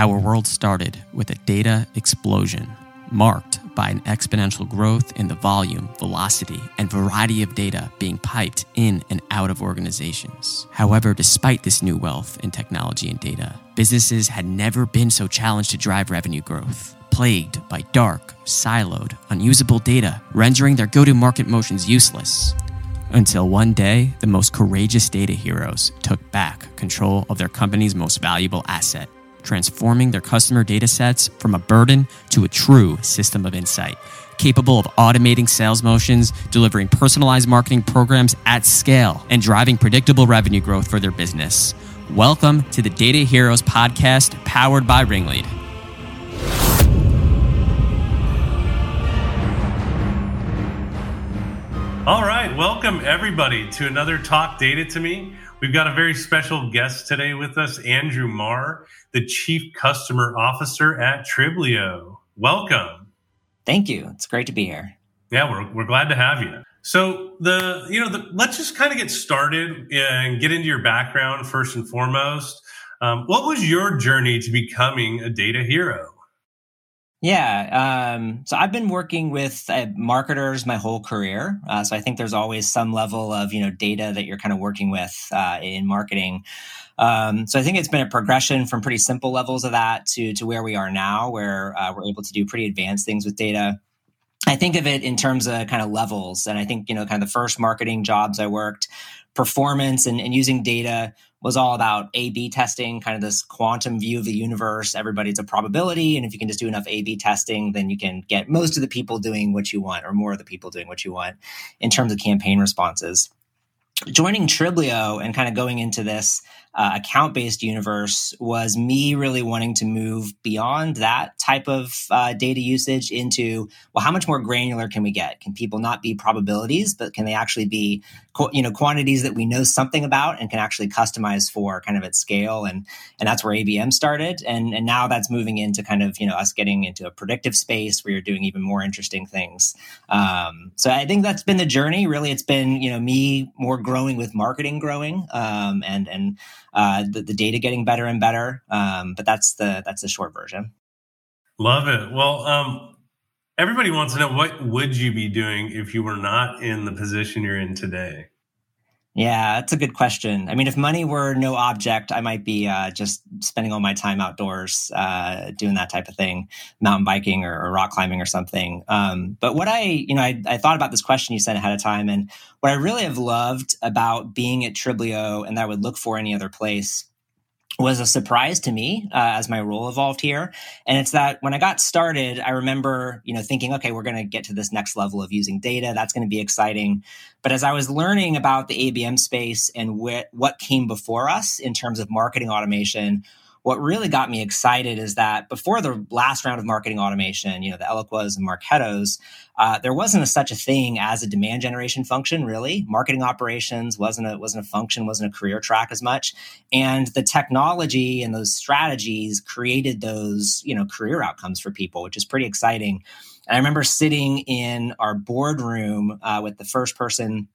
Our world started with a data explosion marked by an exponential growth in the volume, velocity, and variety of data being piped in and out of organizations. However, despite this new wealth in technology and data, businesses had never been so challenged to drive revenue growth. Plagued by dark, siloed, unusable data, rendering their go to market motions useless. Until one day, the most courageous data heroes took back control of their company's most valuable asset transforming their customer data sets from a burden to a true system of insight, capable of automating sales motions, delivering personalized marketing programs at scale, and driving predictable revenue growth for their business. Welcome to the Data Heroes podcast powered by Ringlead. All right, welcome everybody to another Talk Data to Me. We've got a very special guest today with us, Andrew Mahr, the Chief Customer Officer at Triblio. Welcome. Thank you. It's great to be here. Yeah, we're, we're glad to have you. So the you know the, let's just kind of get started and get into your background first and foremost. Um, what was your journey to becoming a data hero? Yeah. Um, so I've been working with uh, marketers my whole career. Uh, so I think there's always some level of, you know, data that you're kind of working with uh, in marketing. Um, so I think it's been a progression from pretty simple levels of that to, to where we are now, where uh, we're able to do pretty advanced things with data. I think of it in terms of kind of levels. And I think, you know, kind of the first marketing jobs I worked, performance and, and using data was all about A B testing, kind of this quantum view of the universe. Everybody's a probability. And if you can just do enough A B testing, then you can get most of the people doing what you want or more of the people doing what you want in terms of campaign responses. Joining Triblio and kind of going into this uh, account based universe was me really wanting to move beyond that type of uh, data usage into well how much more granular can we get? Can people not be probabilities but can they actually be you know quantities that we know something about and can actually customize for kind of at scale? And and that's where abm started. And and now that's moving into kind of you know us getting into a predictive space where you're doing even more interesting things. Um, so i think that's been the journey. Really it's been you know me more growing with marketing growing um, and and uh, the, the, data getting better and better. Um, but that's the that's the short version. Love it. Well, um, everybody wants to know what would you be doing if you were not in the position you're in today. Yeah, that's a good question. I mean, if money were no object, I might be uh, just spending all my time outdoors uh, doing that type of thing, mountain biking or, or rock climbing or something. Um, but what I, you know, I, I, thought about this question you sent ahead of time, and what I really have loved about being at Triblio and that I would look for any other place was a surprise to me uh, as my role evolved here. And it's that when i got started i remember you know thinking okay we're going to get to this next level of using data. That's going to be exciting. But as i was learning about the abm space and wh- what came before us in terms of marketing automation what really got me excited is that before the last round of marketing automation, you know, the Eloquas and Marketos, uh, there wasn't a, such a thing as a demand generation function. Really, marketing operations wasn't a wasn't a function, wasn't a career track as much, and the technology and those strategies created those you know career outcomes for people, which is pretty exciting. And I remember sitting in our boardroom uh, with the first person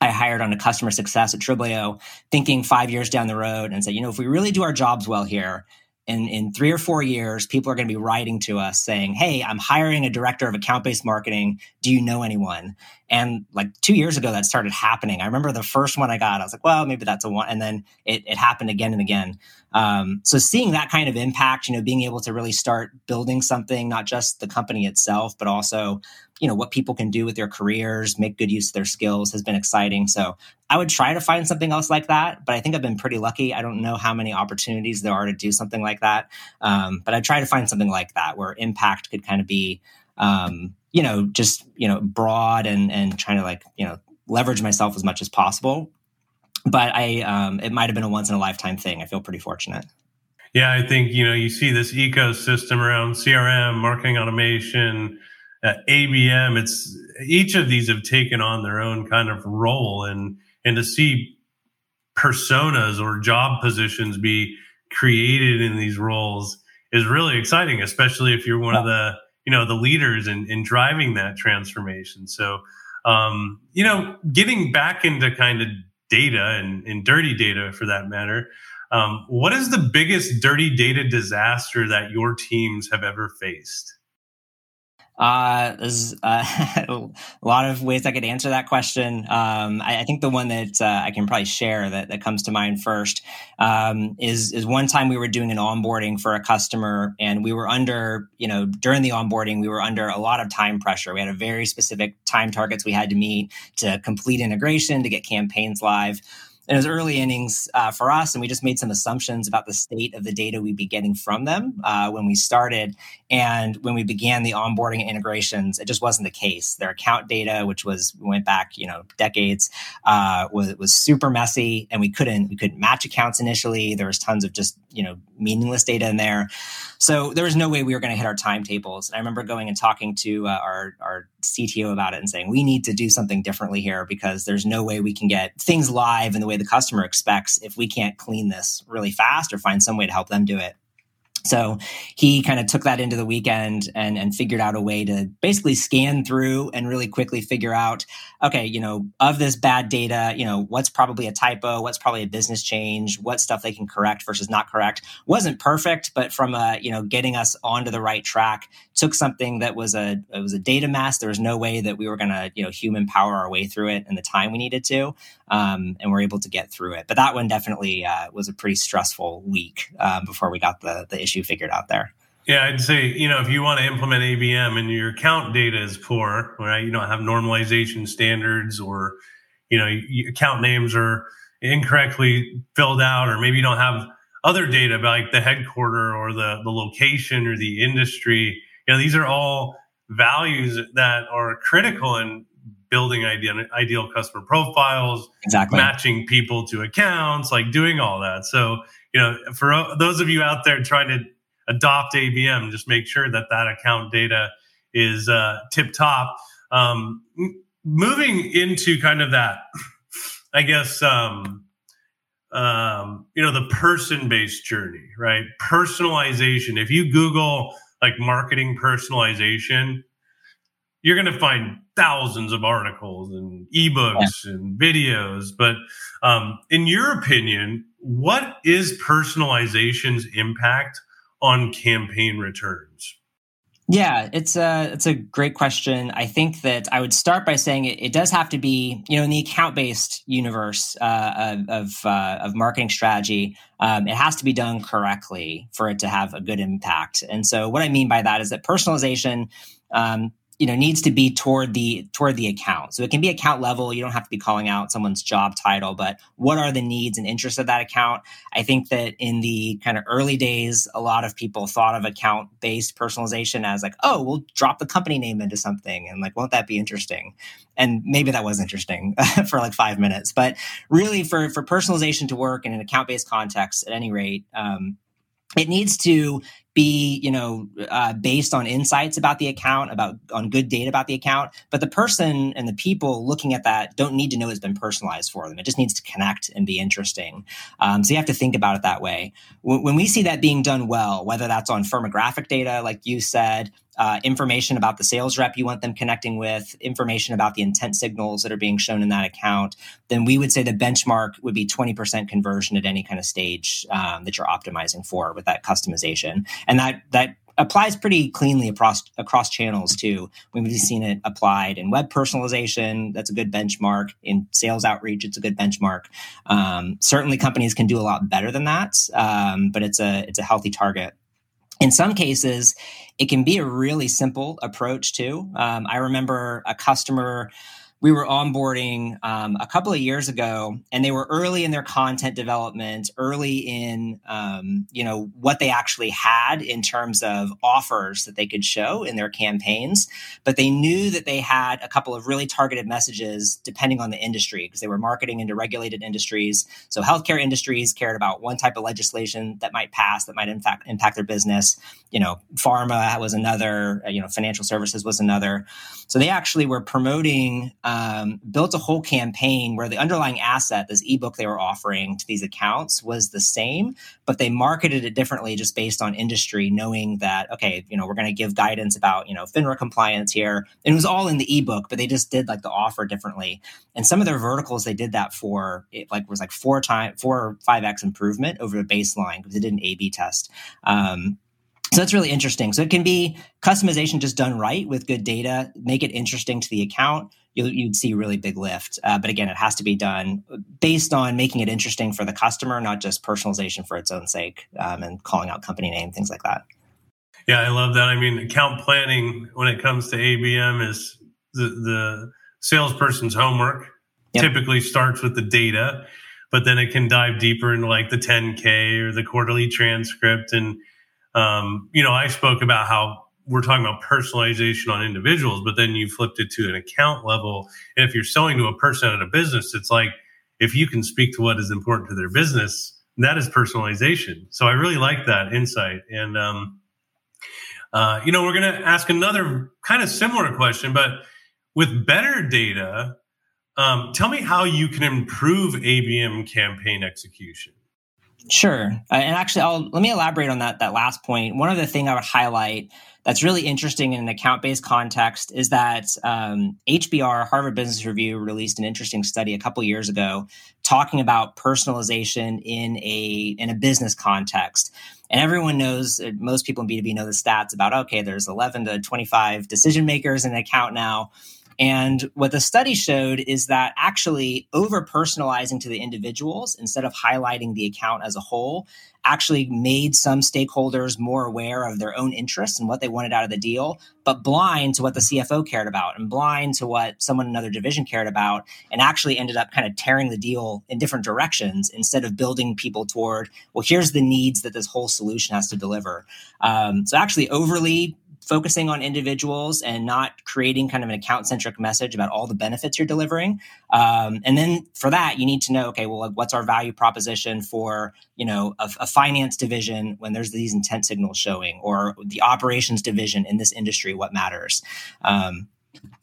I hired on a customer success at Triblio, thinking five years down the road and said, you know, if we really do our jobs well here, in, in three or four years, people are going to be writing to us saying, Hey, I'm hiring a director of account based marketing. Do you know anyone? And like two years ago, that started happening. I remember the first one I got, I was like, well, maybe that's a one. And then it, it happened again and again. Um, so seeing that kind of impact, you know, being able to really start building something, not just the company itself, but also, you know, what people can do with their careers, make good use of their skills has been exciting. So I would try to find something else like that, but I think I've been pretty lucky. I don't know how many opportunities there are to do something like that. Um, but I try to find something like that where impact could kind of be, um, you know, just, you know, broad and, and trying to like, you know, leverage myself as much as possible. But I, um, it might have been a once in a lifetime thing. I feel pretty fortunate. Yeah, I think, you know, you see this ecosystem around CRM, marketing automation, uh, ABM. It's each of these have taken on their own kind of role and, and to see personas or job positions be created in these roles is really exciting, especially if you're one of the you know the leaders in, in driving that transformation so um, you know getting back into kind of data and, and dirty data for that matter Um, what is the biggest dirty data disaster that your teams have ever faced? Uh, there's uh, a lot of ways I could answer that question. Um, I, I, think the one that uh, I can probably share that, that comes to mind first um, is is one time we were doing an onboarding for a customer, and we were under, you know, during the onboarding, we were under a lot of time pressure. We had a very specific time targets we had to meet to complete integration, to get campaigns live it was early innings uh, for us, and we just made some assumptions about the state of the data we'd be getting from them uh, when we started. And when we began the onboarding integrations, it just wasn't the case. Their account data, which was we went back, you know, decades, uh, was was super messy, and we couldn't we couldn't match accounts initially. There was tons of just you know meaningless data in there. So there was no way we were going to hit our timetables. And I remember going and talking to uh, our our CTO about it and saying we need to do something differently here because there's no way we can get things live in the way the customer expects if we can't clean this really fast or find some way to help them do it. So he kind of took that into the weekend and, and figured out a way to basically scan through and really quickly figure out, okay, you know, of this bad data, you know, what's probably a typo, what's probably a business change, what stuff they can correct versus not correct. Wasn't perfect, but from a, you know, getting us onto the right track, took something that was a it was a data mass. There was no way that we were gonna, you know, human power our way through it in the time we needed to. Um, and we're able to get through it. But that one definitely uh, was a pretty stressful week uh, before we got the the issue issue figured out there. Yeah, I'd say, you know, if you want to implement ABM and your account data is poor, right? You don't have normalization standards or, you know, account names are incorrectly filled out, or maybe you don't have other data about like the headquarter or the, the location or the industry. You know, these are all values that are critical in building ideal, ideal customer profiles, exactly. matching people to accounts, like doing all that. So, you know, for those of you out there trying to adopt ABM, just make sure that that account data is uh, tip top. Um, moving into kind of that, I guess, um, um, you know, the person based journey, right? Personalization. If you Google like marketing personalization, you're going to find thousands of articles and ebooks yeah. and videos. But um, in your opinion, what is personalization's impact on campaign returns? Yeah, it's a it's a great question. I think that I would start by saying it, it does have to be, you know, in the account based universe uh, of uh, of marketing strategy, um, it has to be done correctly for it to have a good impact. And so, what I mean by that is that personalization um, you know needs to be toward the toward the account. So it can be account level. You don't have to be calling out someone's job title but what are the needs and interests of that account? I think that in the kind of early days a lot of people thought of account based personalization as like oh we'll drop the company name into something and like won't that be interesting? And maybe that was interesting for like five minutes. But really for for personalization to work in an account based context at any rate um, it needs to be you know uh, based on insights about the account about on good data about the account but the person and the people looking at that don't need to know it's been personalized for them. It just needs to connect and be interesting. Um, so you have to think about it that way. W- when we see that being done well whether that's on firmographic data like you said uh, information about the sales rep you want them connecting with, information about the intent signals that are being shown in that account, then we would say the benchmark would be 20% conversion at any kind of stage um, that you're optimizing for with that customization and that that applies pretty cleanly across across channels too. We've seen it applied in web personalization. That's a good benchmark. In sales outreach, it's a good benchmark. Um, certainly, companies can do a lot better than that, um, but it's a it's a healthy target. In some cases, it can be a really simple approach too. Um, I remember a customer we were onboarding um, a couple of years ago, and they were early in their content development, early in um, you know what they actually had in terms of offers that they could show in their campaigns. But they knew that they had a couple of really targeted messages depending on the industry because they were marketing into regulated industries. So healthcare industries cared about one type of legislation that might pass that might in fact impact their business. You know, pharma was another. You know, financial services was another. So they actually were promoting. Um, um, built a whole campaign where the underlying asset, this ebook they were offering to these accounts, was the same, but they marketed it differently just based on industry, knowing that okay, you know, we're going to give guidance about you know FINRA compliance here. And it was all in the ebook, but they just did like the offer differently. And some of their verticals they did that for it like was like four time four or five x improvement over the baseline because they did an A/B test. Um, so that's really interesting. So it can be customization just done right with good data, make it interesting to the account. You would see really big lift. Uh, but again, it has to be done based on making it interesting for the customer, not just personalization for its own sake um, and calling out company name, things like that. Yeah, I love that. I mean, account planning when it comes to ABM is the, the salesperson's homework. Yep. Typically starts with the data, but then it can dive deeper into like the 10K or the quarterly transcript and um, you know, I spoke about how we're talking about personalization on individuals, but then you flipped it to an account level. And if you're selling to a person at a business, it's like if you can speak to what is important to their business, that is personalization. So I really like that insight. And, um, uh, you know, we're going to ask another kind of similar question, but with better data, um, tell me how you can improve ABM campaign execution. Sure. Uh, and actually, I'll let me elaborate on that that last point. One other thing I would highlight that's really interesting in an account based context is that um, HBR, Harvard Business Review, released an interesting study a couple years ago talking about personalization in a in a business context. And everyone knows, uh, most people in B2B know the stats about, okay, there's 11 to 25 decision makers in an account now. And what the study showed is that actually over personalizing to the individuals instead of highlighting the account as a whole actually made some stakeholders more aware of their own interests and what they wanted out of the deal, but blind to what the CFO cared about and blind to what someone in another division cared about, and actually ended up kind of tearing the deal in different directions instead of building people toward, well, here's the needs that this whole solution has to deliver. Um, so actually overly focusing on individuals and not creating kind of an account centric message about all the benefits you're delivering. Um, and then for that, you need to know, okay, well, what's our value proposition for, you know, a, a, finance division when there's these intent signals showing or the operations division in this industry, what matters? Um,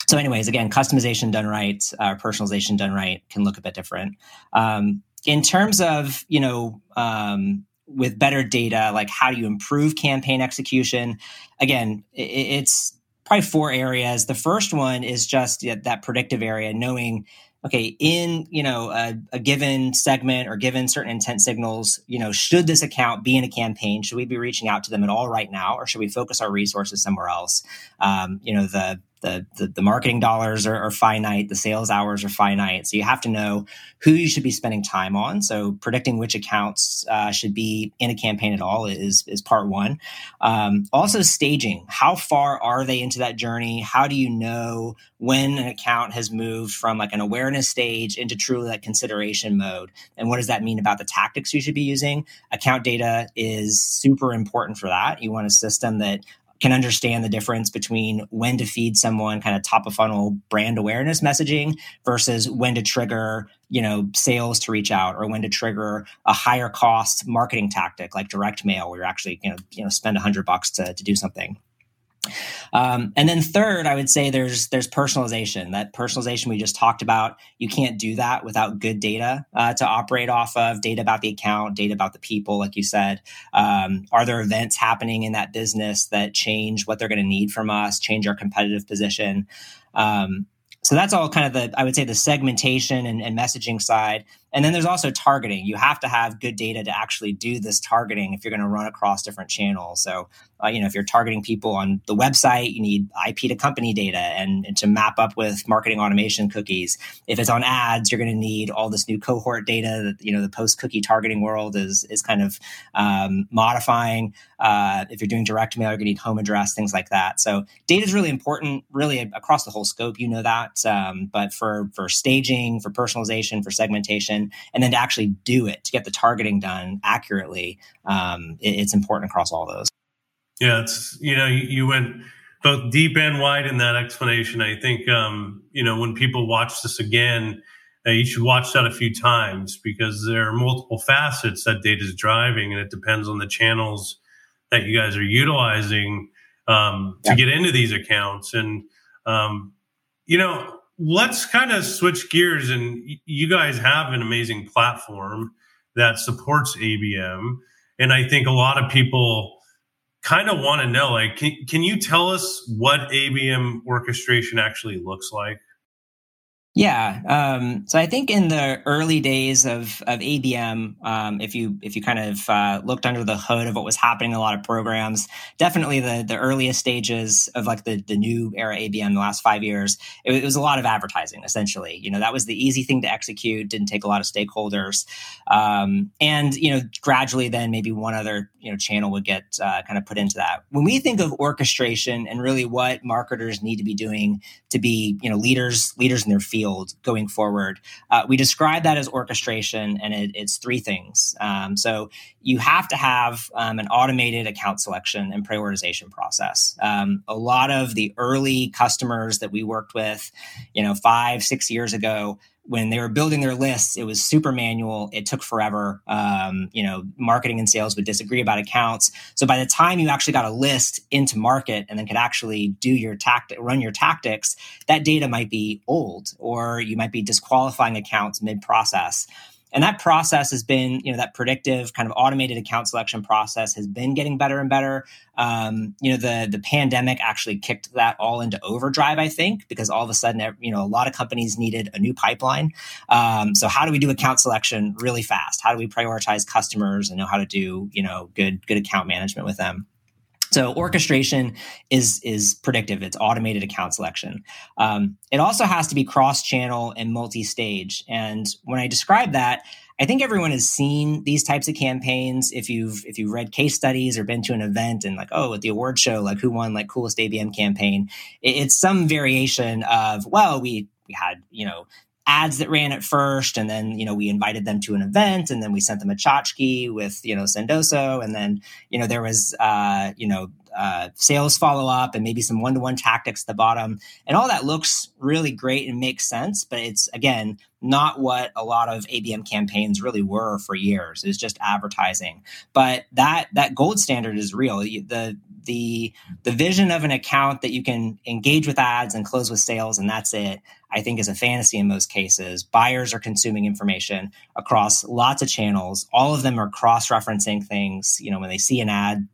so anyways, again, customization done right, uh, personalization done right can look a bit different. Um, in terms of, you know, um, with better data, like how do you improve campaign execution? Again, it's probably four areas. The first one is just that predictive area, knowing okay in you know a, a, given segment or given certain intent signals you know should this account be in a campaign should we be reaching out to them at all right now or should we focus our resources somewhere else um, you know the the, the, the marketing dollars are, are, finite, the sales hours are finite. So you have to know who you should be spending time on. So predicting which accounts uh, should be in a campaign at all is is part one. Um, also staging. How far are they into that journey? How do you know when an account has moved from like an awareness stage into truly like consideration mode? And what does that mean about the tactics you should be using? Account data is super important for that. You want a system that can understand the difference between when to feed someone kind of top of funnel brand awareness messaging versus when to trigger you know sales to reach out or when to trigger a higher cost marketing tactic like direct mail where you're actually you know you know spend a hundred bucks to, to do something um, and then third, I would say there's there's personalization. That personalization we just talked about, you can't do that without good data uh, to operate off of. Data about the account, data about the people, like you said. Um, are there events happening in that business that change what they're going to need from us, change our competitive position? Um, so that's all kind of the i would say the segmentation and, and, messaging side and then there's also targeting. You have to have good data to actually do this targeting if you're going to run across different channels. So uh, you know if you're targeting people on the website you need ip to company data and, and to map up with marketing automation cookies. If it's on ads you're going to need all this new cohort data that you know the post cookie targeting world is is kind of um, modifying. Uh, if you're doing direct mail you're going to need home address things like that. So data is really important really across the whole scope you know that. Um, but for for staging for personalization for segmentation and then to actually do it to get the targeting done accurately um, it, it's important across all those yeah, it's you know you, you went both deep and wide in that explanation. I think um, you know when people watch this again, uh, you should watch that a few times because there are multiple facets that data is driving, and it depends on the channels that you guys are utilizing um, to yeah. get into these accounts. And um, you know, let's kind of switch gears and you guys have an amazing platform that supports abm and i think a lot of people kind of want to know like can, can you tell us what abm orchestration actually looks like yeah. Um, so I think in the early days of, of ABM, um, if you if you kind of uh, looked under the hood of what was happening in a lot of programs, definitely the the earliest stages of like the the new era ABM, the last five years, it, it was a lot of advertising. Essentially, you know that was the easy thing to execute. Didn't take a lot of stakeholders, um, and you know gradually then maybe one other you know channel would get uh, kind of put into that. When we think of orchestration and really what marketers need to be doing to be you know leaders leaders in their field field going forward. Uh, we describe that as orchestration, and it, it's three things. Um, so you have to have um, an automated account selection and prioritization process. Um, a lot of the early customers that we worked with, you know, five, six years ago, when they were building their lists, it was super manual. It took forever. Um, you know, marketing and sales would disagree about accounts. So by the time you actually got a list into market and then could actually do your tactic, run your tactics, that data might be old, or you might be disqualifying accounts mid process. And that process has been, you know, that predictive kind of automated account selection process has been getting better and better. Um, you know, the the pandemic actually kicked that all into overdrive, I think, because all of a sudden, you know, a lot of companies needed a new pipeline. Um, so how do we do account selection really fast? How do we prioritize customers and know how to do, you know, good good account management with them? So orchestration is is predictive. It's automated account selection. Um, it also has to be cross-channel and multi-stage. And when I describe that, I think everyone has seen these types of campaigns. If you've if you've read case studies or been to an event and like, oh, at the award show, like who won like coolest ABM campaign, it's some variation of well, we we had you know ads that ran at first and then you know we invited them to an event and then we sent them a tchotchke with you know sendoso and then you know there was uh, you know uh, sales follow up and maybe some one-to-one tactics at the bottom and all that looks really great and makes sense but it's again not what a lot of abm campaigns really were for years it's just advertising but that that gold standard is real the the the vision of an account that you can engage with ads and close with sales and that's it I think is a fantasy in most cases. Buyers are consuming information across lots of channels. All of them are cross-referencing things. You know, when they see an ad,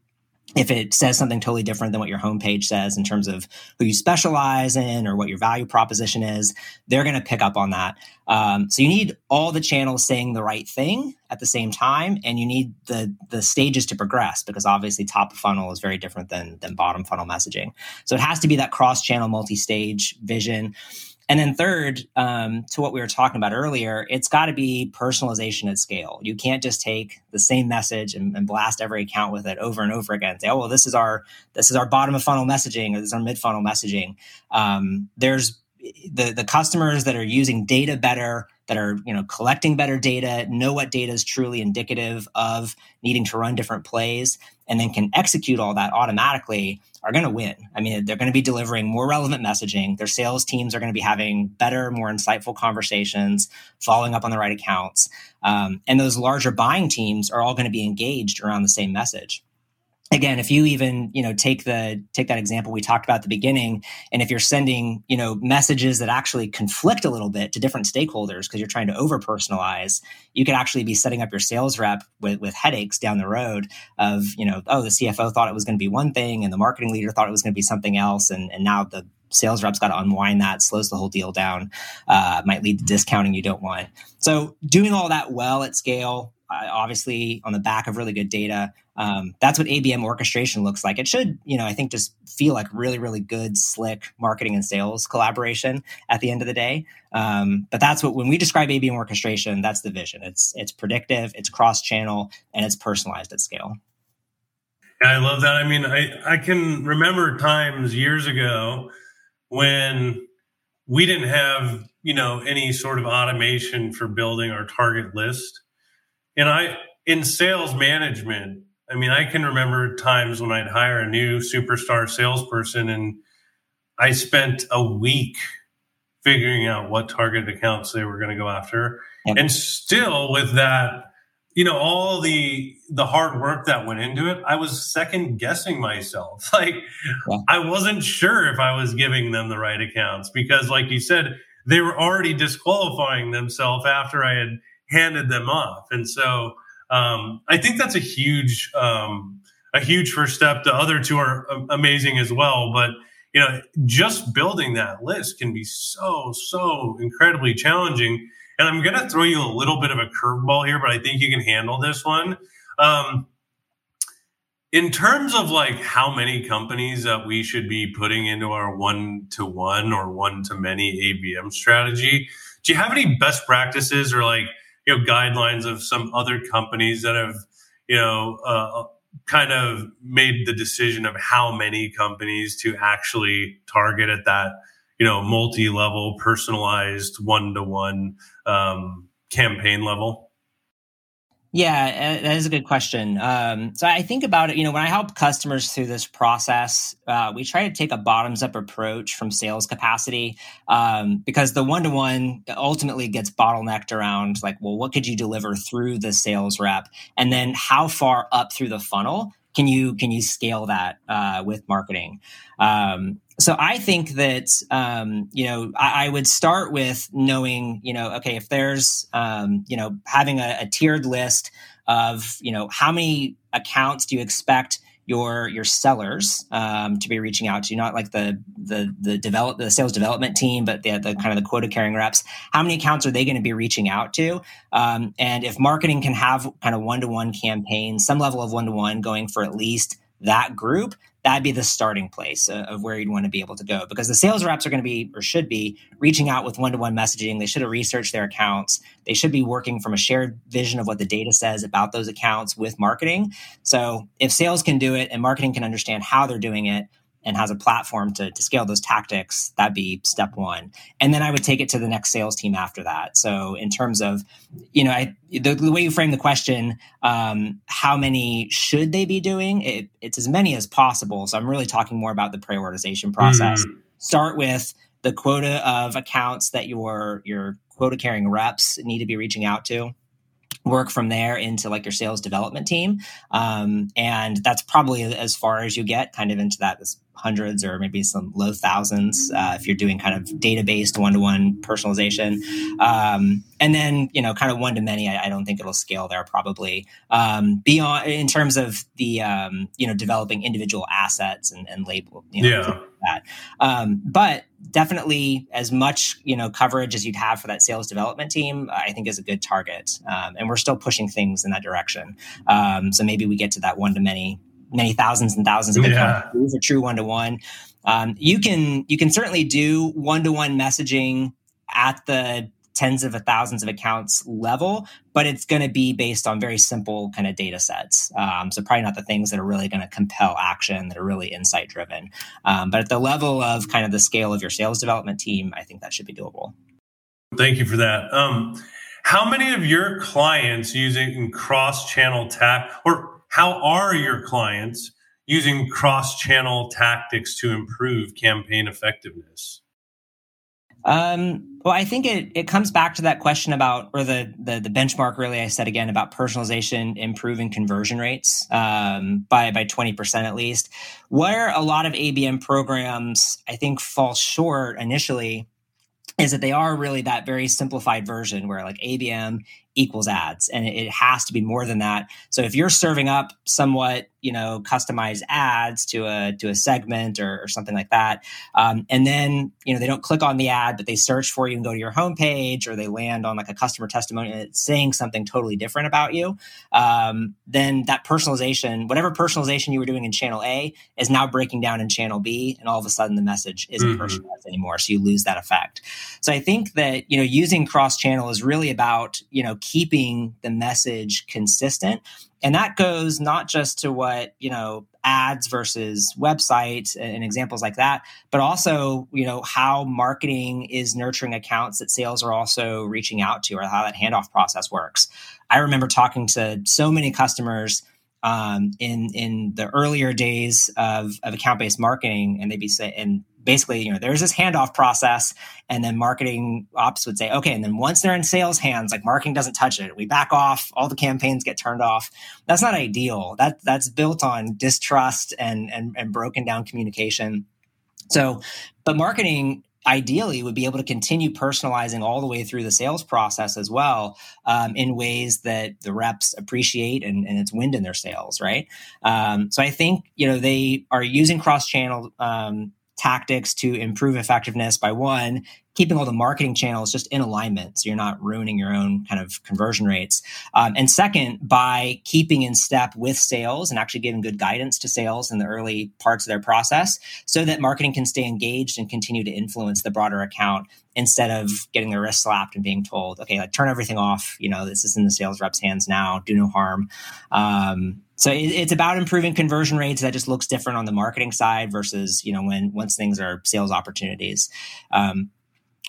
if it says something totally different than what your homepage says in terms of who you specialize in or what your value proposition is, they're going to pick up on that. Um, so you need all the channels saying the right thing at the same time, and you need the the stages to progress because obviously top of funnel is very different than than bottom funnel messaging. So it has to be that cross channel, multi stage vision. And then third, um, to what we were talking about earlier, it's got to be personalization at scale. You can't just take the same message and, and, blast every account with it over and over again. And say, oh well, this is our this is our bottom of funnel messaging or this is our mid funnel messaging. Um, there's the the customers that are using data better that are you know collecting better data know what data is truly indicative of needing to run different plays and then can execute all that automatically are going to win. I mean they're going to be delivering more relevant messaging. Their sales teams are going to be having better more insightful conversations following up on the right accounts. Um, and those larger buying teams are all going to be engaged around the same message again if you even you know take the take that example we talked about at the beginning and if you're sending you know messages that actually conflict a little bit to different stakeholders because you're trying to over personalize you could actually be setting up your sales rep with, with headaches down the road of you know oh the cfo thought it was going to be one thing and the marketing leader thought it was going to be something else and, and now the sales reps got to unwind that slows the whole deal down uh, might lead to discounting you don't want so doing all that well at scale uh, obviously on the back of really good data. Um, that's what ABM orchestration looks like. It should, you know, I think just feel like really, really good, slick marketing and sales collaboration at the end of the day. Um, but that's what when we describe ABM orchestration, that's the vision. It's it's predictive, it's cross channel, and it's personalized at scale. I love that. I mean, I I can remember times years ago when we didn't have you know any sort of automation for building our target list and I, in sales management, I mean, I can remember times when I'd hire a new superstar salesperson and I spent a week figuring out what target accounts they were going to go after. Yep. And still with that, you know, all the the hard work that went into it, I was second guessing myself. Like yeah. I wasn't sure if I was giving them the right accounts because like you said, they were already disqualifying themselves after I had handed them off. And so um, I think that's a huge, um, a huge first step. The other two are amazing as well, but you know, just building that list can be so, so incredibly challenging. And I'm going to throw you a little bit of a curveball here, but I think you can handle this one. Um, in terms of like how many companies that we should be putting into our one to one or one to many ABM strategy, do you have any best practices or like, you know, guidelines of some other companies that have, you know, uh, kind of made the decision of how many companies to actually target at that you know multi-level personalized one-to-one um, campaign level yeah, that is a good question. Um, so I think about it, you know, when I help customers through this process, uh, we try to take a bottoms up approach from sales capacity um, because the one to one ultimately gets bottlenecked around like, well, what could you deliver through the sales rep? And then how far up through the funnel can you can you scale that uh, with marketing? Um, so I think that um, you know I, I, would start with knowing you know okay if there's um, you know having a, a, tiered list of you know how many accounts do you expect your your sellers um, to be reaching out to not like the the the develop the sales development team but the, the kind of the quota carrying reps. How many accounts are they going to be reaching out to? Um, and if marketing can have kind of one-to-one campaigns some level of one-to-one going for at least that group that'd be the starting place uh, of where you'd want to be able to go because the sales reps are going to be or should be reaching out with one-to-one messaging. They should have researched their accounts. They should be working from a shared vision of what the data says about those accounts with marketing. So if sales can do it and marketing can understand how they're doing it and has a platform to, to scale those tactics, that'd be step one. And then I would take it to the next sales team after that. So in terms of, you know, I, the, the way you frame the question, um, how many should they be doing? It, it's as many as possible. So I'm really talking more about the prioritization process. Mm. Start with the quota of accounts that your your quota carrying reps need to be reaching out to work from there into like your sales development team. Um, and that's probably as far as you get kind of into that this hundreds or maybe some low thousands uh, if you're doing kind of data-based one-to-one personalization. Um, and then you know kind of one to many I, I don't think it'll scale there probably. Um, beyond in terms of the um, you know developing individual assets and, and label you know, yeah. that. Um, but definitely as much you know coverage as you'd have for that sales development team i think is a good target um, and we're still pushing things in that direction um, so maybe we get to that one to many many thousands and thousands of yeah. for true one to one. You can you can certainly do one to one messaging at the tens of thousands of accounts level, but it's going to be based on very simple kind of data sets. Um, so probably not the things that are really going to compel action that are really insight driven. Um, but at the level of kind of the scale of your sales development team, I think that should be doable. Thank you for that. Um, how many of your clients using cross channel tap or how are your clients using cross channel tactics to improve campaign effectiveness? Um, well, I think it, it comes back to that question about, or the, the, the benchmark really I said again about personalization improving conversion rates um, by by twenty percent at least. Where a lot of ABM programs I think fall short initially is that they are really that very simplified version where like ABM equals ads and it has to be more than that so if you're serving up somewhat you know customized ads to a to a segment or, or something like that um, and then you know they don't click on the ad but they search for you and go to your homepage or they land on like a customer testimony and it's saying something totally different about you um, then that personalization whatever personalization you were doing in channel a is now breaking down in channel b and all of a sudden the message isn't mm-hmm. personalized anymore so you lose that effect so i think that you know using cross channel is really about you know keeping the message consistent. And that goes not just to what, you know, ads versus websites and examples like that, but also, you know, how marketing is nurturing accounts that sales are also reaching out to or how that handoff process works. I remember talking to so many customers um, in in the earlier days of, of account based marketing, and they'd be saying, and basically, you know, there's this handoff process, and then marketing ops would say, okay, and then once they're in sales hands, like marketing doesn't touch it. We back off, all the campaigns get turned off. That's not ideal. That that's built on distrust and and, and broken down communication. So, but marketing ideally would be able to continue personalizing all the way through the sales process as well um, in ways that the reps appreciate and, and it's wind in their sails right um, so i think you know they are using cross channel um, tactics to improve effectiveness by one keeping all the marketing channels just in alignment so you're not ruining your own kind of conversion rates um, and second by keeping in step with sales and actually giving good guidance to sales in the early parts of their process so that marketing can stay engaged and continue to influence the broader account instead of getting their wrist slapped and being told okay like turn everything off. You know this is in the sales reps hands now. Do no harm. Um, so it, it's about improving conversion rates. That just looks different on the marketing side versus you know when once things are sales opportunities. Um,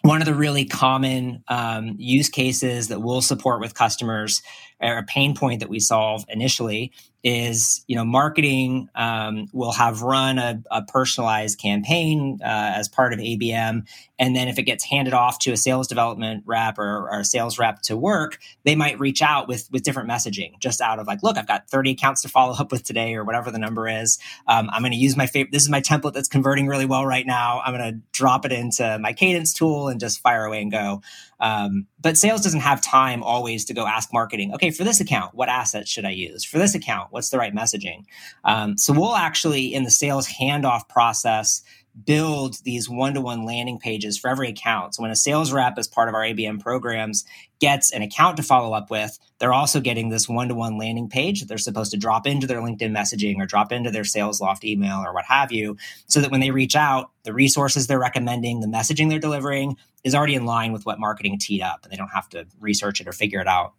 one of the really common um, use cases that we'll support with customers or a pain point that we solve initially is you know marketing um, will have run a, a personalized campaign uh, as part of abm and then if it gets handed off to a sales development rep or, or, a sales rep to work they might reach out with with different messaging. Just out of like look i've got 30 accounts to follow up with today or whatever the number is. Um, i'm going to use my favorite this is my template that's converting really well right now. I'm going to drop it into my cadence tool and just fire away and go um, but sales doesn't have time always to go ask marketing, okay, for this account, what assets should I use? For this account, what's the right messaging? Um, so we'll actually, in the sales handoff process, build these one-to-one landing pages for every account. So when a sales rep as part of our ABM programs gets an account to follow up with, they're also getting this one-to-one landing page that they're supposed to drop into their LinkedIn messaging or drop into their Salesloft email or what have you, so that when they reach out, the resources they're recommending, the messaging they're delivering is already in line with what marketing teed up and they don't have to research it or figure it out.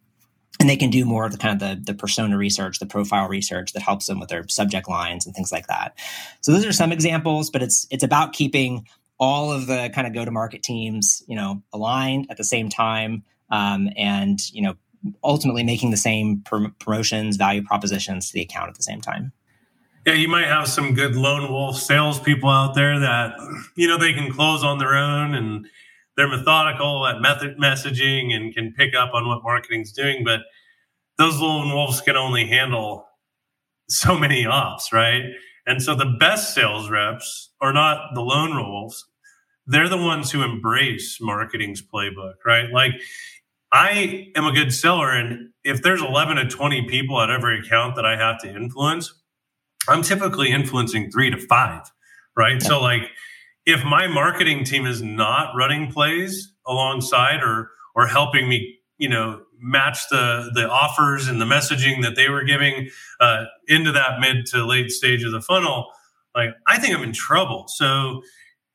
And they can do more of the kind of the, the persona research the profile research that helps them with their subject lines and things like that. So those are some examples but it's it's about keeping all of the kind of go to market teams you know aligned at the same time um, and you know ultimately making the same pr- promotions value propositions to the account at the same time. Yeah you might have some good lone wolf salespeople out there that you know they can close on their own and they're methodical at method messaging and can pick up on what marketing's doing, but those lone wolves can only handle so many ops, right? And so the best sales reps are not the lone wolves. They're the ones who embrace marketing's playbook, right? Like I am a good seller. And if there's 11 to 20 people at every account that I have to influence, I'm typically influencing three to five, right? So like if my marketing team is not running plays alongside or or helping me, you know, match the the offers and the messaging that they were giving uh, into that mid to late stage of the funnel, like I think I'm in trouble. So,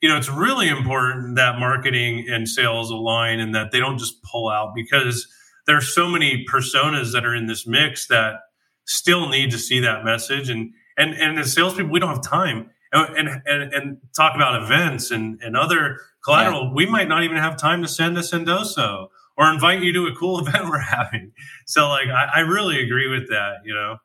you know, it's really important that marketing and sales align and that they don't just pull out because there are so many personas that are in this mix that still need to see that message and and and as salespeople, we don't have time and, and, and talk about events and, and other collateral, yeah. we might not even have time to send a Sendoso or invite you to a cool event we're having. So like, I, I really agree with that, you know?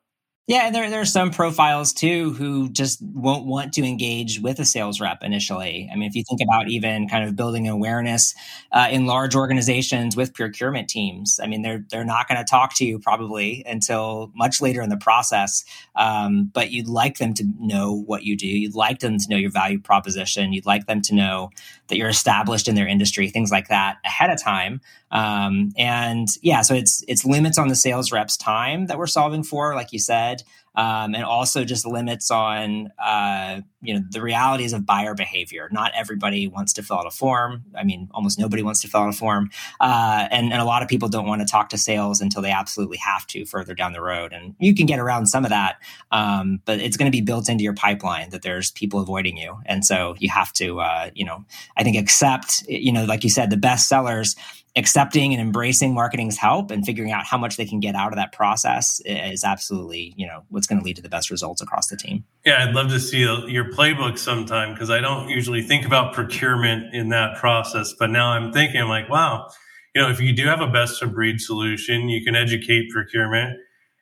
Yeah, there, there are some profiles too who just won't want to engage with a sales rep initially. I mean, if you think about even kind of building awareness uh, in large organizations with procurement teams, I mean, they're they're not going to talk to you probably until much later in the process. Um, but you'd like them to know what you do. You'd like them to know your value proposition. You'd like them to know that you're established in their industry, things like that ahead of time. Um, and yeah, so it's it's limits on the sales rep's time that we're solving for, like you said, um, and also just limits on uh, you know the realities of buyer behavior. Not everybody wants to fill out a form. I mean, almost nobody wants to fill out a form, uh, and, and a lot of people don't want to talk to sales until they absolutely have to further down the road. And you can get around some of that, um, but it's going to be built into your pipeline that there's people avoiding you, and so you have to uh, you know I think accept you know like you said the best sellers accepting and embracing marketing's help and figuring out how much they can get out of that process is absolutely you know what's going to lead to the best results across the team. Yeah i'd love to see your playbook sometime because i don't usually think about procurement in that process but now i'm thinking I'm like wow you know if you do have a best of breed solution you can educate procurement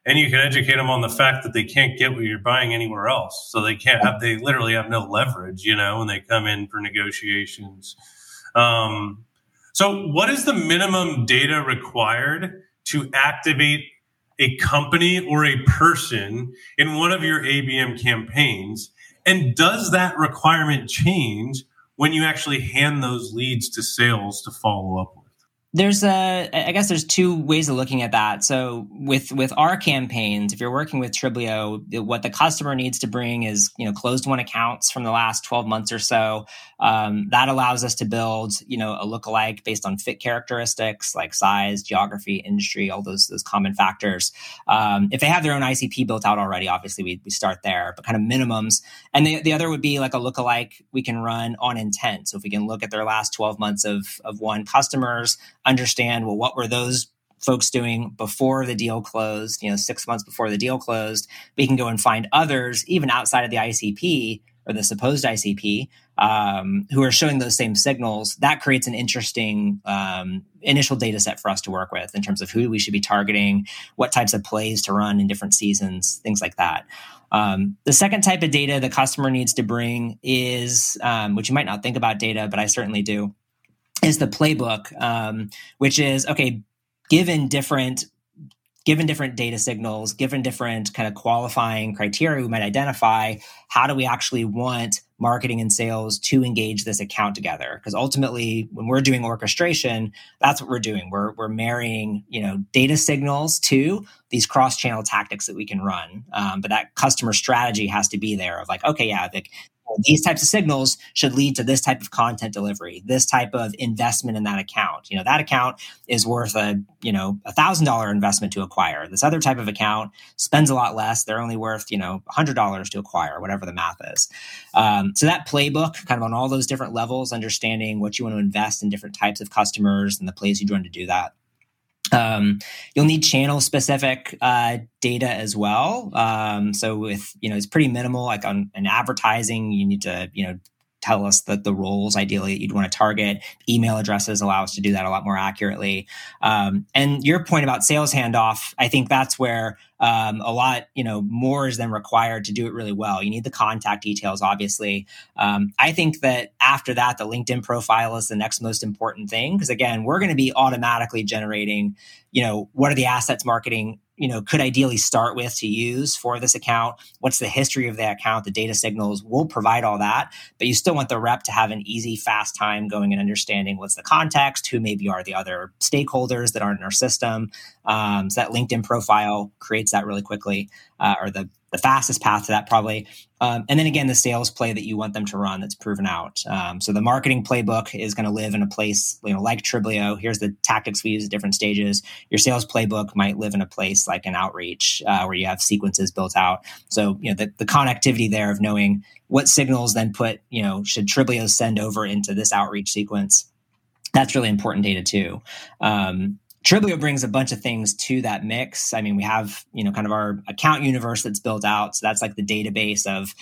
and you can educate them on the fact that they can't get what you're buying anywhere else. So they can't have they literally have no leverage you know when they come in for negotiations. Um, so, what is the minimum data required to activate a company or a person in one of your ABM campaigns? And does that requirement change when you actually hand those leads to sales to follow up with? there's a i guess there's two ways of looking at that so with with our campaigns if you're working with triblio what the customer needs to bring is you know closed won accounts from the last 12 months or so um, that allows us to build you know a lookalike based on fit characteristics like size geography industry all those those common factors. Um, if they have their own icp built out already obviously we, we start there but kind of minimums. And the, the other would be like a lookalike we can run on intent. So if we can look at their last 12 months of of won customers understand well what were those folks doing before the deal closed you know six months before the deal closed we can go and find others even outside of the icp or the supposed icp um, who are showing those same signals that creates an interesting um, initial data set for us to work with in terms of who we should be targeting what types of plays to run in different seasons things like that. Um, the second type of data the customer needs to bring is um, which you might not think about data but i certainly do is the playbook, um, which is okay, given different given different data signals, given different kind of qualifying criteria we might identify, how do we actually want marketing and sales to engage this account together? Because ultimately, when we're doing orchestration, that's what we're doing. We're, we're marrying, you know, data signals to these cross-channel tactics that we can run. Um, but that customer strategy has to be there of like, okay, yeah, the, these types of signals should lead to this type of content delivery this type of investment in that account. You know that account is worth a you know a thousand dollar investment to acquire. This other type of account spends a lot less. They're only worth you know a hundred dollars to acquire whatever the math is. Um, so that playbook kind of on all those different levels understanding what you want to invest in different types of customers and the plays you'd want to do that um, you'll need channel specific uh, data as well. Um, so with you know it's pretty minimal. Like on an advertising, you need to you know tell us that the roles ideally that you'd want to target. Email addresses allow us to do that a lot more accurately. Um, and your point about sales handoff, I think that's where um, a lot, you know, more is then required to do it really well. You need the contact details, obviously. Um, I think that after that, the LinkedIn profile is the next most important thing because again, we're going to be automatically generating, you know, what are the assets marketing you know could ideally start with to use for this account? What's the history of the account? The data signals we'll provide all that but you still want the rep to have an easy fast time going and understanding what's the context who maybe are the other stakeholders that aren't in our system um, so that linkedin profile creates that really quickly uh, or the the fastest path to that probably. Um, and then again, the sales play that you want them to run that's proven out. Um, so the marketing playbook is going to live in a place, you know, like Triblio. Here's the tactics we use at different stages. Your sales playbook might live in a place like an outreach uh, where you have sequences built out. So you know the, the connectivity there of knowing what signals then put, you know, should Triblio send over into this outreach sequence. That's really important data too. Um, Triblio brings a bunch of things to that mix. I mean, we have, you know, kind of our account universe that's built out. So that's like the database of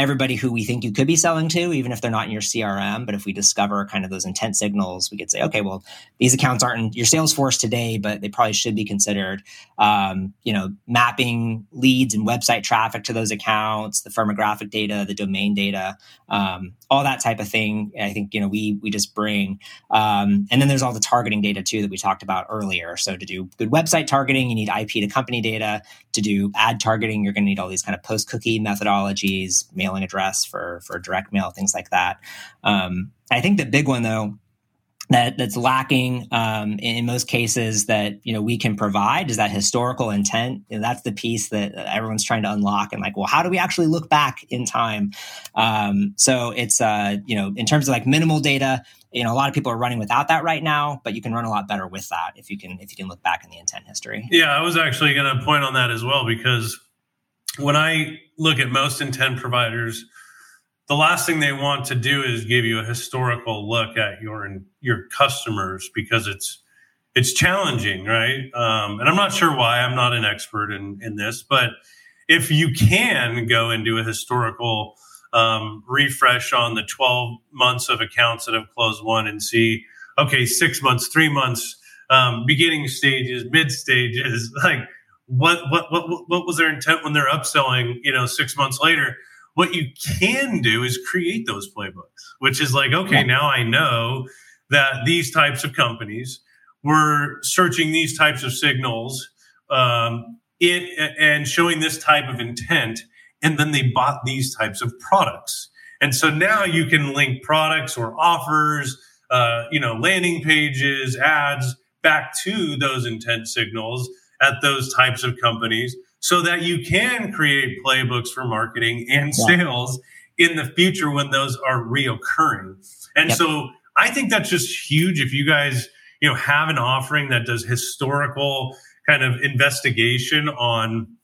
everybody who we think you could be selling to, even if they're not in your CRM. But if we discover kind of those intent signals, we could say, okay, well, these accounts aren't in your Salesforce today, but they probably should be considered. Um, you know, mapping leads and website traffic to those accounts, the firmographic data, the domain data, um, all that type of thing. I think you know we we just bring, um, and then there's all the targeting data too that we talked about earlier. So to do good website targeting, you need IP to company data. To do ad targeting, you're going to need all these kind of post cookie methodologies mailing address for for direct mail, things like that. Um, I think the big one though that that's lacking um, in, most cases that you know we can provide is that historical intent. You know, that's the piece that everyone's trying to unlock. And like, well, how do we actually look back in time? Um, so it's uh, you know in terms of like minimal data, you know a lot of people are running without that right now, but you can run a lot better with that if you can if you can look back in the intent history. Yeah, I was actually going to point on that as well because when I look at most intent providers, the last thing they want to do is give you a historical look at your your customers because it's it's challenging, right? Um, and I'm not sure why. I'm not an expert in in this, but if you can go and do a historical um, refresh on the 12 months of accounts that have closed won and see, okay, six months, three months, um, beginning stages, mid stages, like what, what, what, what was their intent when they're upselling, you know, six months later? What you can do is create those playbooks, which is like, okay, yeah. now I know that these types of companies were searching these types of signals um, it, and showing this type of intent, and then they bought these types of products. And so now you can link products or offers, uh, you know, landing pages, ads back to those intent signals at those types of companies so that you can create playbooks for marketing and yeah. sales in the future when those are reoccurring. And yep. so I think that's just huge if you guys, you know, have an offering that does historical kind of investigation on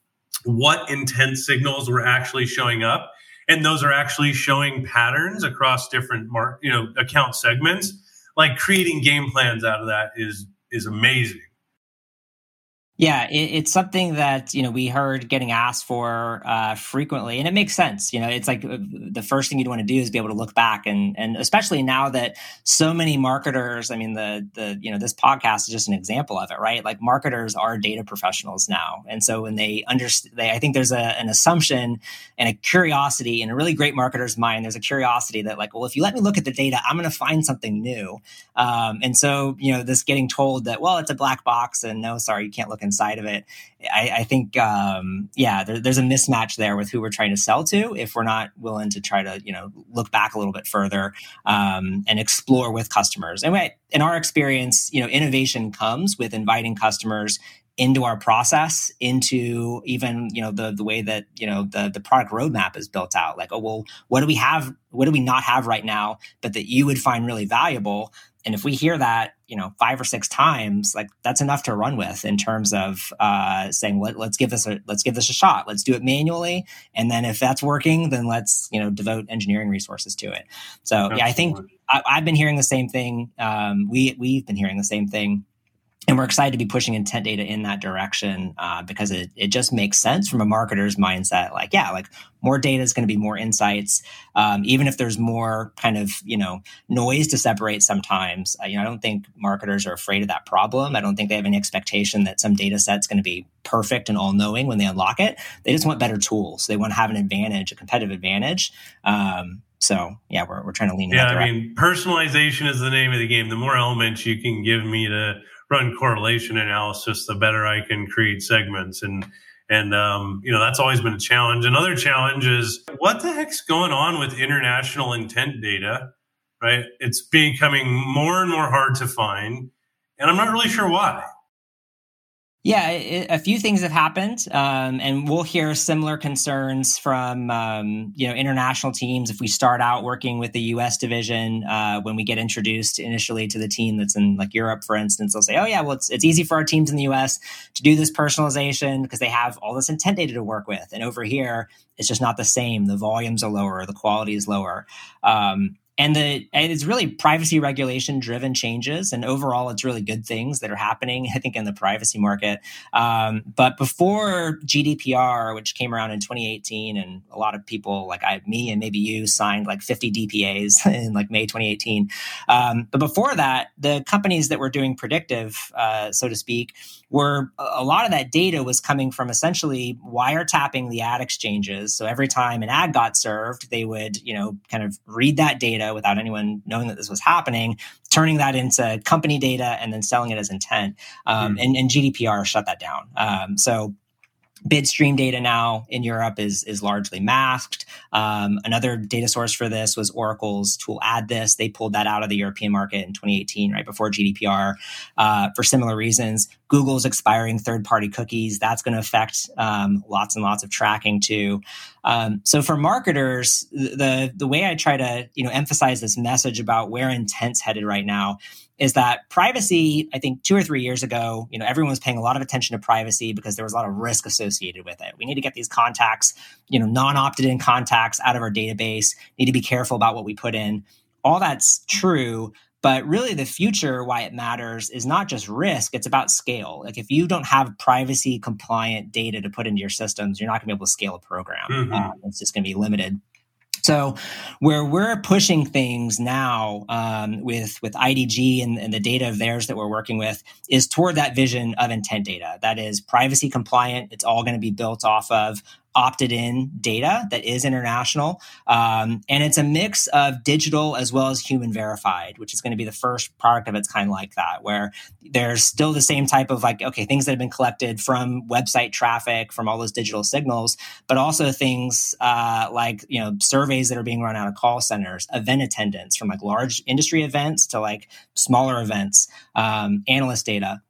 what intent signals were actually showing up and those are actually showing patterns across different mark, you know, account segments. Like creating game plans out of that is is amazing. Yeah, it, it's something that you know we heard getting asked for uh, frequently, and it makes sense. You know, it's like uh, the first thing you'd want to do is be able to look back, and and especially now that so many marketers. I mean, the the you know this podcast is just an example of it, right? Like marketers are data professionals now, and so when they understand, they I think there's a, an assumption and a curiosity in a really great marketer's mind. There's a curiosity that like, well, if you let me look at the data, I'm going to find something new. Um, and so you know, this getting told that well, it's a black box, and no, sorry, you can't look inside of it. I, I think, um, yeah, there, there's a mismatch there with who we're trying to sell to if we're not willing to try to, you know, look back a little bit further um, and explore with customers. And we, in our experience, you know, innovation comes with inviting customers into our process into even you know the the way that you know the the product roadmap is built out like oh well what do we have what do we not have right now but that you would find really valuable and if we hear that, you know, five or six times, like that's enough to run with in terms of uh, saying, Let, us give this a let's give this a shot. Let's do it manually, and then if that's working, then let's you know devote engineering resources to it. So Absolutely. yeah, I think I, have been hearing the same thing. Um, we we've been hearing the same thing and we're excited to be pushing intent data in that direction uh, because it, it just makes sense from a marketer's mindset like yeah like more data is going to be more insights um, even if there's more kind of you know noise to separate sometimes uh, you know i don't think marketers are afraid of that problem i don't think they have any expectation that some data set's going to be perfect and all-knowing when they unlock it they just want better tools they want to have an advantage a competitive advantage um, so yeah, we're, we're trying to lean. Yeah, I mean, personalization is the name of the game. The more elements you can give me to run correlation analysis, the better I can create segments. And and um, you know that's always been a challenge. Another challenge is what the heck's going on with international intent data, right? It's becoming more and more hard to find, and I'm not really sure why. Yeah, a few things have happened, um, and we'll hear similar concerns from um, you know international teams if we start out working with the U.S. division. Uh, when we get introduced initially to the team that's in like Europe, for instance, they'll say, "Oh yeah, well it's it's easy for our teams in the U.S. to do this personalization because they have all this intent data to work with, and over here it's just not the same. The volumes are lower, the quality is lower." Um, and the and it's really privacy regulation driven changes and overall it's really good things that are happening i think in the privacy market. Um, but before gdpr which came around in 2018 and a lot of people like I, me and maybe you signed like 50 dpas in like may 2018 um, but before that the companies that were doing predictive uh, so to speak were a lot of that data was coming from essentially wiretapping the ad exchanges so every time an ad got served they would you know kind of read that data without anyone knowing that this was happening, turning that into company data and then selling it as intent. Um, mm. and, and, GDPR shut that down. Um, so bid stream data now in Europe is is largely masked. Um, another data source for this was Oracle's tool AddThis. They pulled that out of the European market in 2018, right before GDPR, uh, for similar reasons. Google's expiring third party cookies. That's going to affect um, lots and lots of tracking too. Um, so for marketers, the the way I try to you know emphasize this message about where intent's headed right now is that privacy, I think two or three years ago, you know, everyone was paying a lot of attention to privacy because there was a lot of risk associated with it. We need to get these contacts, you know, non-opted in contacts out of our database, need to be careful about what we put in. All that's true. But really, the future, why it matters, is not just risk, it's about scale. Like, if you don't have privacy compliant data to put into your systems, you're not going to be able to scale a program. Mm-hmm. Uh, it's just going to be limited. So where we're pushing things now um, with with IDG and, and, the data of theirs that we're working with is toward that vision of intent data that is privacy compliant. It's all going to be built off of opted in data that is international. Um, and it's a mix of digital as well as human verified, which is going to be the first product of its kind like that, where there's still the same type of like, okay, things that have been collected from website traffic, from all those digital signals, but also things uh, like, you know, surveys that are being run out of call centers, event attendance from like large industry events to like smaller events, um, analyst data.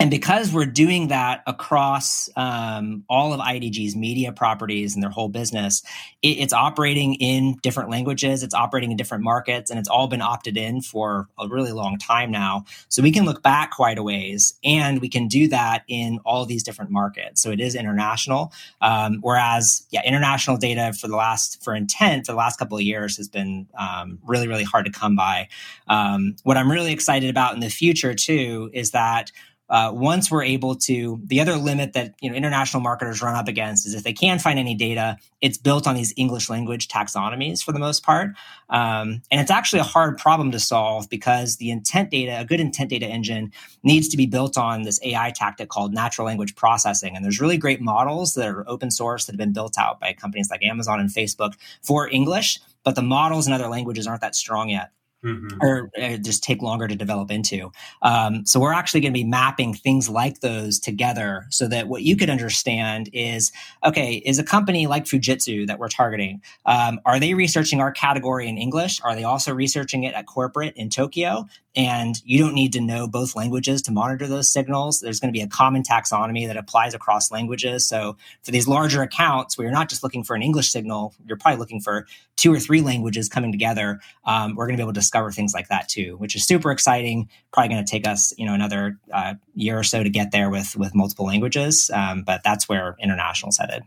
And because we're doing that across um, all of IDG's media properties and their whole business, it, it's operating in different languages, it's operating in different markets, and it's all been opted in for a really long time now. So we can look back quite a ways, and we can do that in all these different markets. So it is international. Um, whereas, yeah, international data for the last for intent for the last couple of years has been um, really, really hard to come by. Um, what I'm really excited about in the future too is that uh, once we're able to the other limit that you know international marketers run up against is if they can't find any data it's built on these english language taxonomies for the most part. Um, and it's actually a hard problem to solve because the intent data a good intent data engine needs to be built on this ai tactic called natural language processing. And there's really great models that are open source that have been built out by companies like amazon and facebook for english but the models in other languages aren't that strong yet Mm-hmm. Or, or, just take longer to develop into. Um, so we're actually going to be mapping things like those together so that what you could understand is okay, is a company like Fujitsu that we're targeting, um, are they researching our category in English? Are they also researching it at corporate in Tokyo? And you don't need to know both languages to monitor those signals. There's going to be a common taxonomy that applies across languages. So for these larger accounts where you're not just looking for an English signal, you're probably looking for two or three languages coming together. Um, we're going to be able to discover things like that too, which is super exciting. Probably going to take us, you know, another uh, year or so to get there with with multiple languages. Um, but that's where international is headed.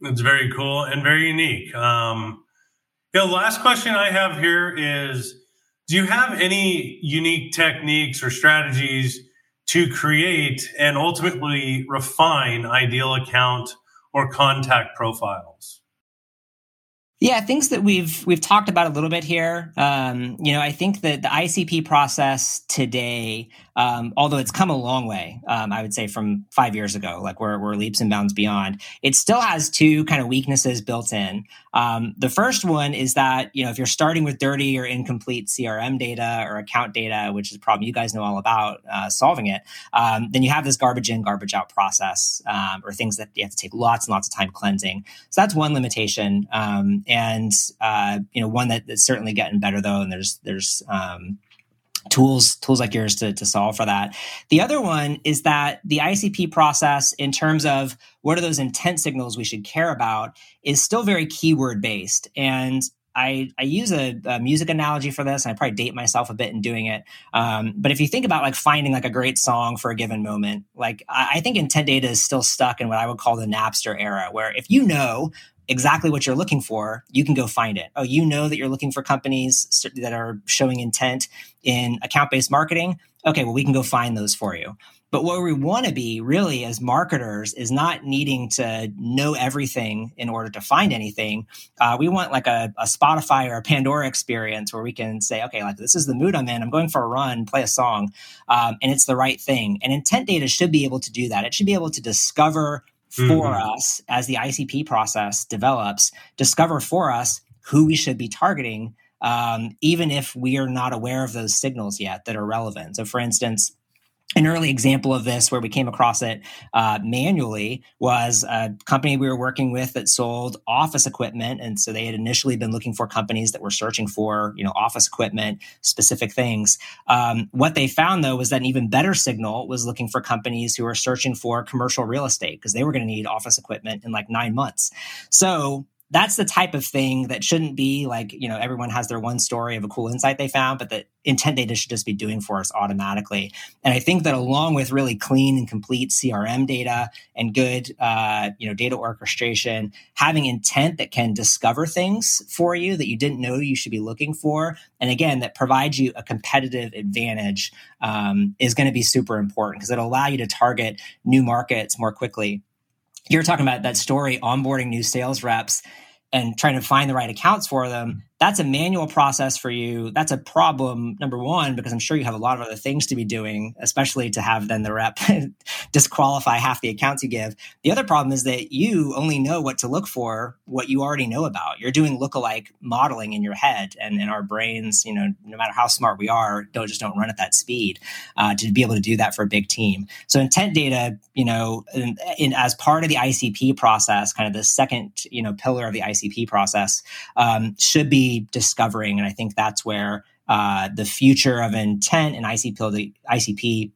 It's very cool and very unique. Um, the last question I have here is do you have any unique techniques or strategies to create and ultimately refine ideal account or contact profiles? Yeah, things that we've we've talked about a little bit here. Um, you know, I think that the ICP process today, um, although it's come a long way, um, I would say from five years ago, like we're, we're leaps and bounds beyond. It still has two kind of weaknesses built in. Um, the first one is that you know if you're starting with dirty or incomplete CRM data or account data, which is a problem you guys know all about uh, solving it, um, then you have this garbage in, garbage out process, um, or things that you have to take lots and lots of time cleansing. So that's one limitation and uh, you know one that, that's certainly getting better though and there's there's um, tools tools like yours to, to solve for that the other one is that the icp process in terms of what are those intent signals we should care about is still very keyword based and I, I use a, a, music analogy for this, and I probably date myself a bit in doing it. Um, but if you think about like finding like a great song for a given moment, like I, I think intent data is still stuck in what I would call the Napster era, where if you know exactly what you're looking for, you can go find it. Oh, you know that you're looking for companies that are showing intent in account based marketing. Okay, well, we can go find those for you. But what we want to be really as marketers is not needing to know everything in order to find anything. Uh, we want like a, a, Spotify or a Pandora experience where we can say, okay, like this is the mood I'm in. I'm going for a run, play a song, um, and it's the right thing. And intent data should be able to do that. It should be able to discover for mm-hmm. us as the ICP process develops, discover for us who we should be targeting, um, even if we are not aware of those signals yet that are relevant. So, for instance, an early example of this where we came across it uh, manually was a company we were working with that sold office equipment. And so they had initially been looking for companies that were searching for you know office equipment specific things. Um, what they found though was that an even better signal was looking for companies who were searching for commercial real estate because they were going to need office equipment in like nine months. So that's the type of thing that shouldn't be like you know everyone has their one story of a cool insight they found but the intent data should just be doing for us automatically. And i think that along with really clean and complete crm data and good uh, you know data orchestration having intent that can discover things for you that you didn't know you should be looking for and again that provides you a competitive advantage um, is going to be super important because it'll allow you to target new markets more quickly you're talking about that story onboarding new sales reps and trying to find the right accounts for them that's a manual process for you. That's a problem, number one, because I'm sure you have a lot of other things to be doing, especially to have then the rep disqualify half the accounts you give. The other problem is that you only know what to look for, what you already know about. You're doing lookalike modeling in your head, and in our brains, you know, no matter how smart we are, don't just don't run at that speed uh, to be able to do that for a big team. So intent data, you know, in, in, as part of the ICP process, kind of the second, you know, pillar of the ICP process, um, should be discovering, and I think that's where uh, the future of intent and ICP, ICP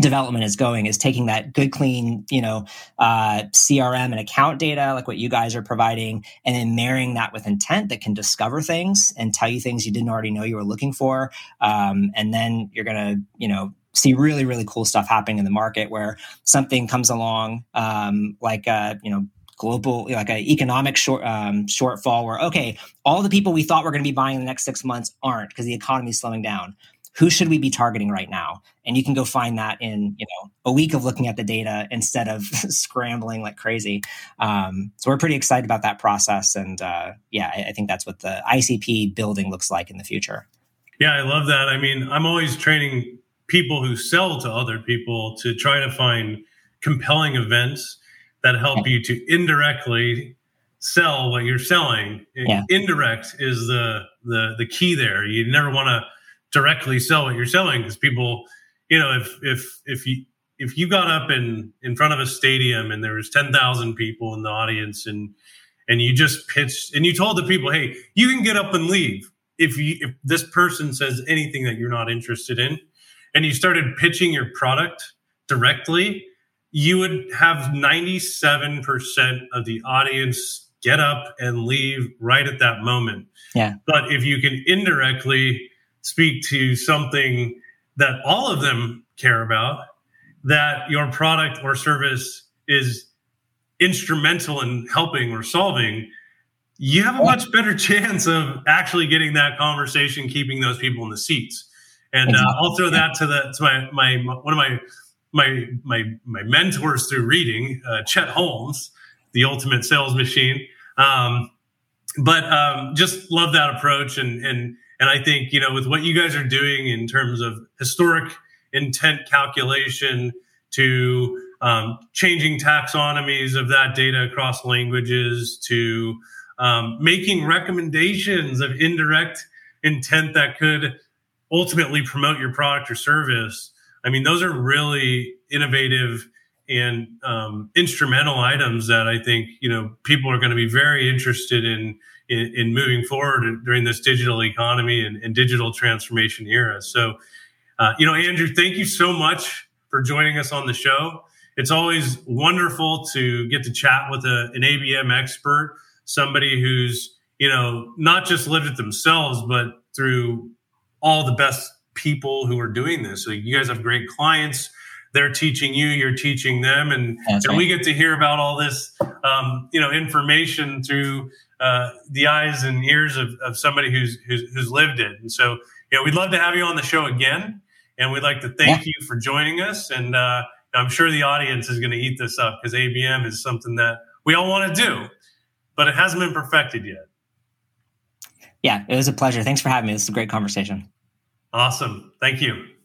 development is going is taking that good clean you know uh, crm and account data like what you guys are providing and then marrying that with intent that can discover things and tell you things you didn't already know you were looking for. Um, and then you're gonna you know see really really cool stuff happening in the market where something comes along um, like uh, you know global like an economic short um, shortfall where okay all the people we thought were going to be buying in the next six months aren't because the economy is slowing down. Who should we be targeting right now? And you can go find that in you know a week of looking at the data instead of scrambling like crazy. Um, so we're pretty excited about that process and uh, yeah I, I think that's what the icp building looks like in the future. Yeah i love that. I mean i'm always training people who sell to other people to try to find compelling events that help you to indirectly sell what you're selling. Yeah. Indirect is the the the key there. You never want to directly sell what you're selling because people, you know, if if if you if you got up in in front of a stadium and there was 10,000 people in the audience and and you just pitched and you told the people, "Hey, you can get up and leave if you if this person says anything that you're not interested in." And you started pitching your product directly, you would have 97% of the audience get up and leave right at that moment. Yeah. But if you can indirectly speak to something that all of them care about, that your product or service is instrumental in helping or solving, you have a much better chance of actually getting that conversation, keeping those people in the seats. And uh, I'll throw that to the to my my one of my my my my mentors through reading, uh, Chet Holmes, the ultimate sales machine. Um, but um, just love that approach, and and and I think you know with what you guys are doing in terms of historic intent calculation to um, changing taxonomies of that data across languages to um, making recommendations of indirect intent that could ultimately promote your product or service I mean, those are really innovative and um, instrumental items that I think you know people are going to be very interested in, in, in moving forward during this digital economy and, and digital transformation era. So, uh, you know, Andrew, thank you so much for joining us on the show. It's always wonderful to get to chat with a, an ABM expert, somebody who's you know not just lived it themselves, but through all the best people who are doing this. So you guys have great clients. They're teaching you, you're teaching them, and, and right. we get to hear about all this, um, you know, information through uh, the eyes and ears of, of somebody who's, who's, who's lived it. And so, you know, we'd love to have you on the show again, and we'd like to thank yeah. you for joining us. And uh, I'm sure the audience is going to eat this up because ABM is something that we all want to do, but it hasn't been perfected yet. Yeah, it was a pleasure. Thanks for having me. This is a great conversation. Awesome. Thank you.